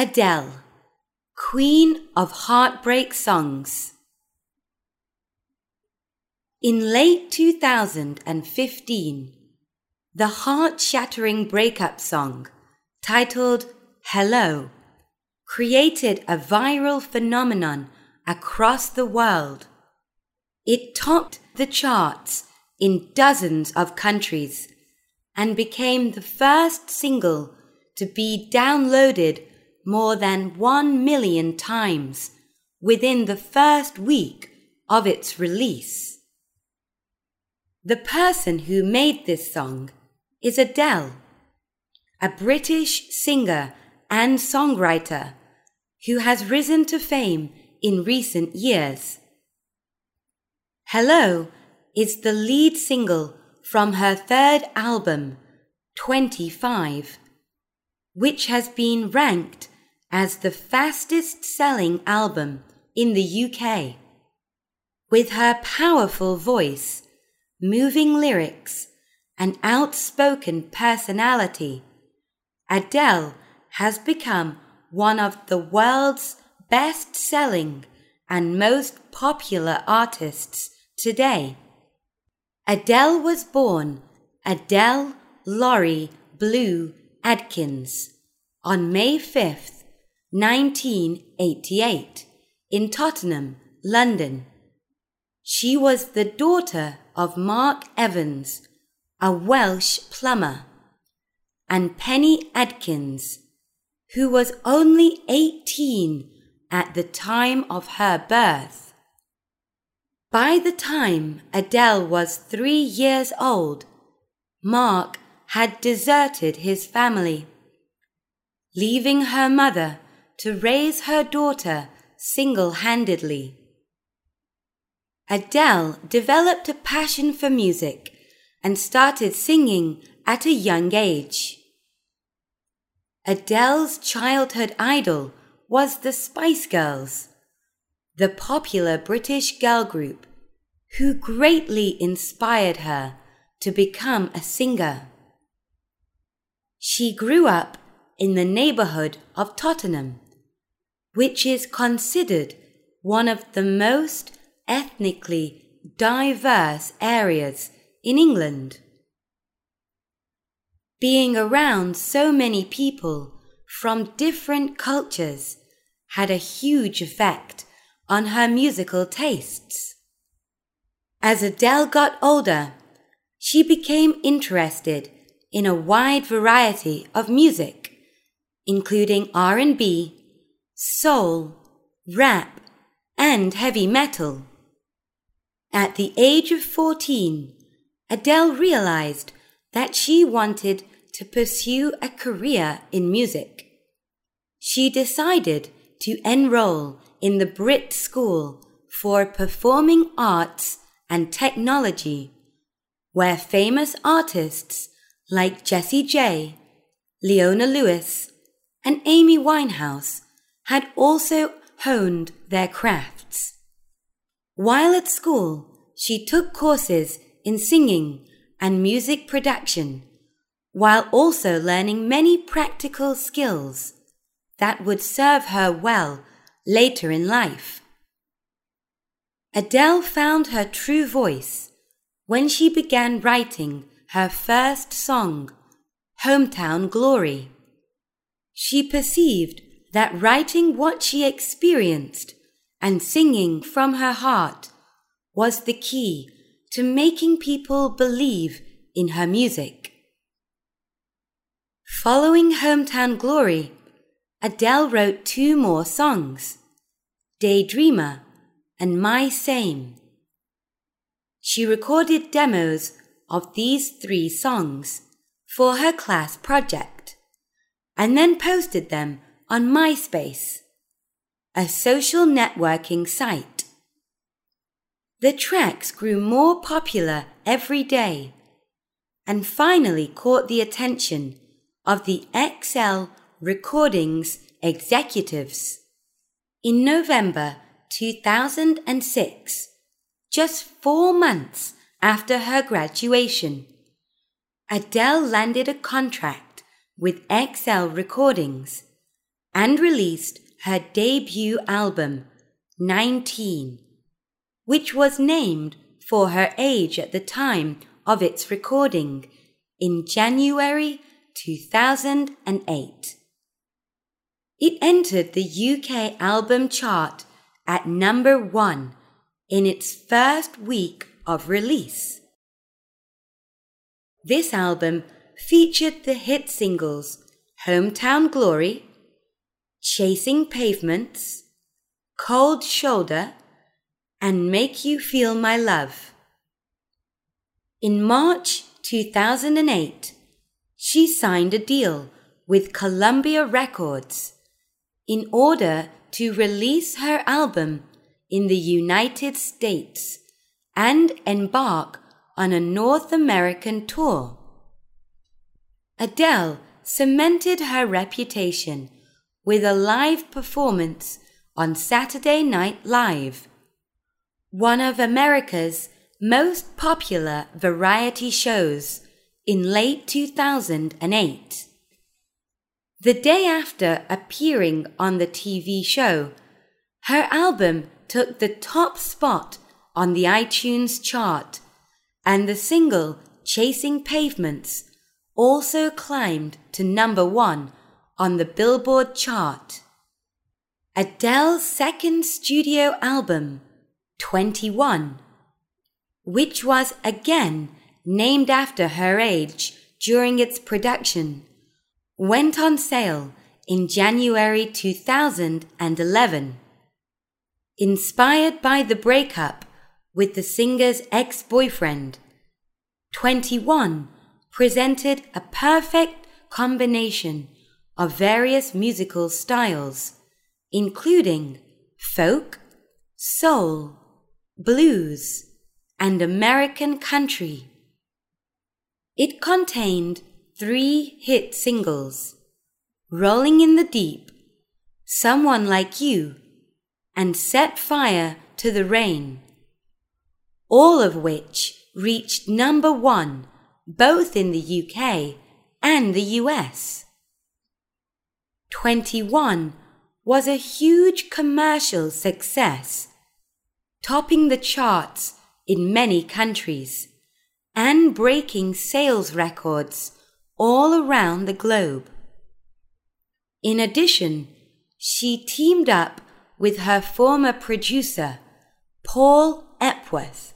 Adele, Queen of Heartbreak Songs. In late 2015, the heart shattering breakup song, titled Hello, created a viral phenomenon across the world. It topped the charts in dozens of countries and became the first single to be downloaded more than one million times within the first week of its release. The person who made this song is Adele, a British singer and songwriter who has risen to fame in recent years. Hello is the lead single from her third album, 25, which has been ranked as the fastest selling album in the UK. With her powerful voice, moving lyrics, and outspoken personality, Adele has become one of the world's best selling and most popular artists today. Adele was born Adele Laurie Blue Adkins on May 5th, 1988, in Tottenham, London. She was the daughter of Mark Evans, a Welsh plumber, and Penny Adkins, who was only 18 at the time of her birth. By the time Adele was three years old, Mark had deserted his family, leaving her mother to raise her daughter single handedly. Adele developed a passion for music and started singing at a young age. Adele's childhood idol was the Spice Girls, the popular British girl group who greatly inspired her to become a singer. She grew up in the neighborhood of Tottenham, which is considered one of the most ethnically diverse areas in England. Being around so many people from different cultures had a huge effect on her musical tastes. As Adele got older, she became interested in a wide variety of music, including R&B, soul, rap, and heavy metal. At the age of 14, Adele realized that she wanted to pursue a career in music. She decided to enroll in the Brit School for Performing Arts and Technology, where famous artists like Jessie J, Leona Lewis, and Amy Winehouse had also honed their crafts. While at school, she took courses in singing and music production, while also learning many practical skills that would serve her well later in life. Adele found her true voice when she began writing her first song, Hometown Glory. She perceived that writing what she experienced and singing from her heart was the key to making people believe in her music. Following Hometown Glory, Adele wrote two more songs, Daydreamer and My Same. She recorded demos of these three songs for her class project and then posted them on MySpace, a social networking site. The tracks grew more popular every day and finally caught the attention of the XL Recordings executives. In November 2006, just four months after her graduation, Adele landed a contract with XL Recordings and released her debut album, 19, which was named for her age at the time of its recording in January 2008. It entered the UK album chart at number one in its first week of release. This album featured the hit singles Hometown Glory, Chasing Pavements, Cold Shoulder, and Make You Feel My Love. In March 2008, she signed a deal with Columbia Records in order to release her album in the United States and embark on a North American tour. Adele cemented her reputation with a live performance on Saturday Night Live, one of America's most popular variety shows in late 2008. The day after appearing on the TV show, her album took the top spot on the iTunes chart, and the single Chasing Pavements also climbed to number one on the Billboard chart. Adele's second studio album, 21, which was again named after her age during its production, went on sale in January 2011. Inspired by the breakup with the singer's ex boyfriend, 21 presented a perfect combination of various musical styles, including folk, soul, blues, and American country. It contained three hit singles Rolling in the Deep, Someone Like You, and Set Fire to the Rain, all of which reached number one both in the UK and the US. 21 was a huge commercial success, topping the charts in many countries and breaking sales records all around the globe. In addition, she teamed up with her former producer, Paul Epworth,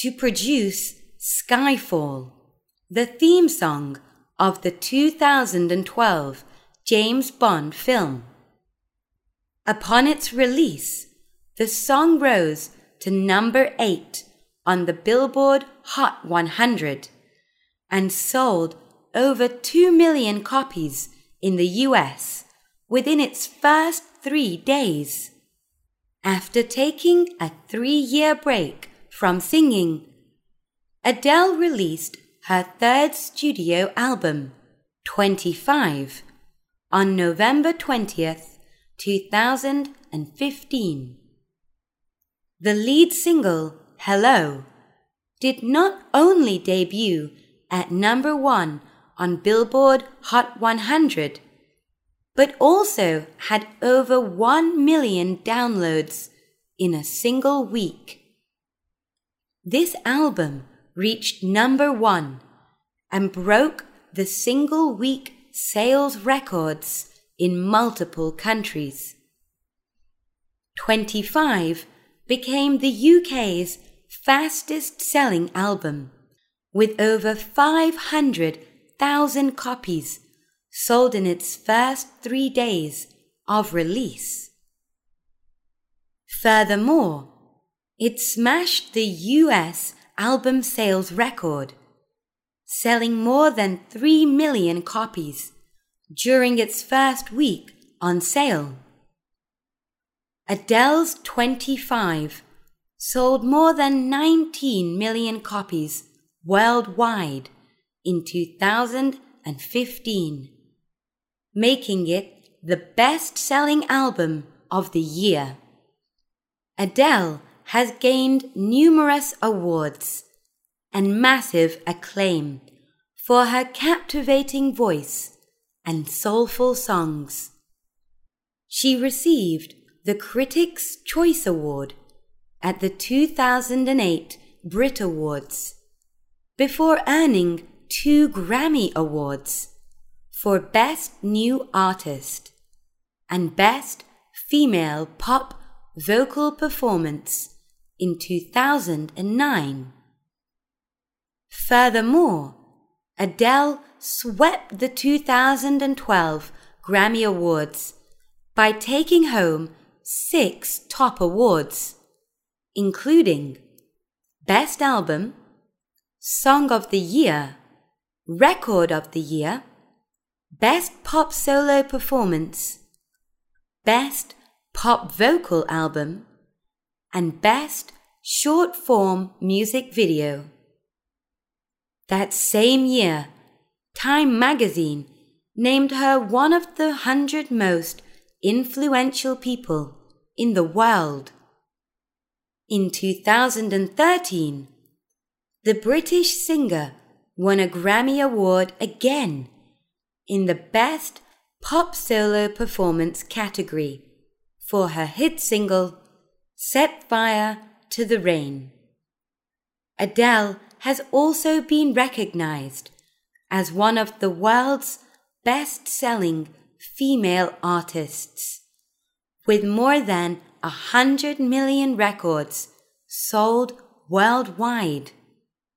to produce Skyfall the theme song of the 2012 James Bond film. Upon its release, the song rose to number 8 on the Billboard Hot 100 and sold over 2 million copies in the US within its first three days. After taking a three year break from singing, Adele released her third studio album, 25, on November 20th, 2015. The lead single, Hello, did not only debut at number one on Billboard Hot 100, but also had over 1 million downloads in a single week. This album reached number one and broke the single week sales records in multiple countries. 25 became the UK's fastest selling album, with over 500,000 copies sold in its first three days of release. Furthermore, it smashed the US album sales record, selling more than 3 million copies during its first week on sale. Adele's 25 sold more than 19 million copies worldwide in 2015, making it the best selling album of the year. Adele has gained numerous awards and massive acclaim for her captivating voice and soulful songs. she received the Critics' Choice Award at the 2008 Brit Awards before earning two Grammy Awards for Best New Artist and Best Female Pop Vocal Performance in 2009. Furthermore, Adele swept the 2012 Grammy Awards by taking home six top awards, including Best Album, Song of the Year, Record of the Year, Best Pop Solo Performance, Best Pop Vocal Album, and Best Short Form Music Video. That same year, Time magazine named her one of the hundred most influential people in the world. In 2013, the British singer won a Grammy Award again in the Best Pop Solo Performance category for her hit single Set Fire to the Rain. Adele has also been recognized as one of the world's best selling female artists, with more than a hundred million records sold worldwide.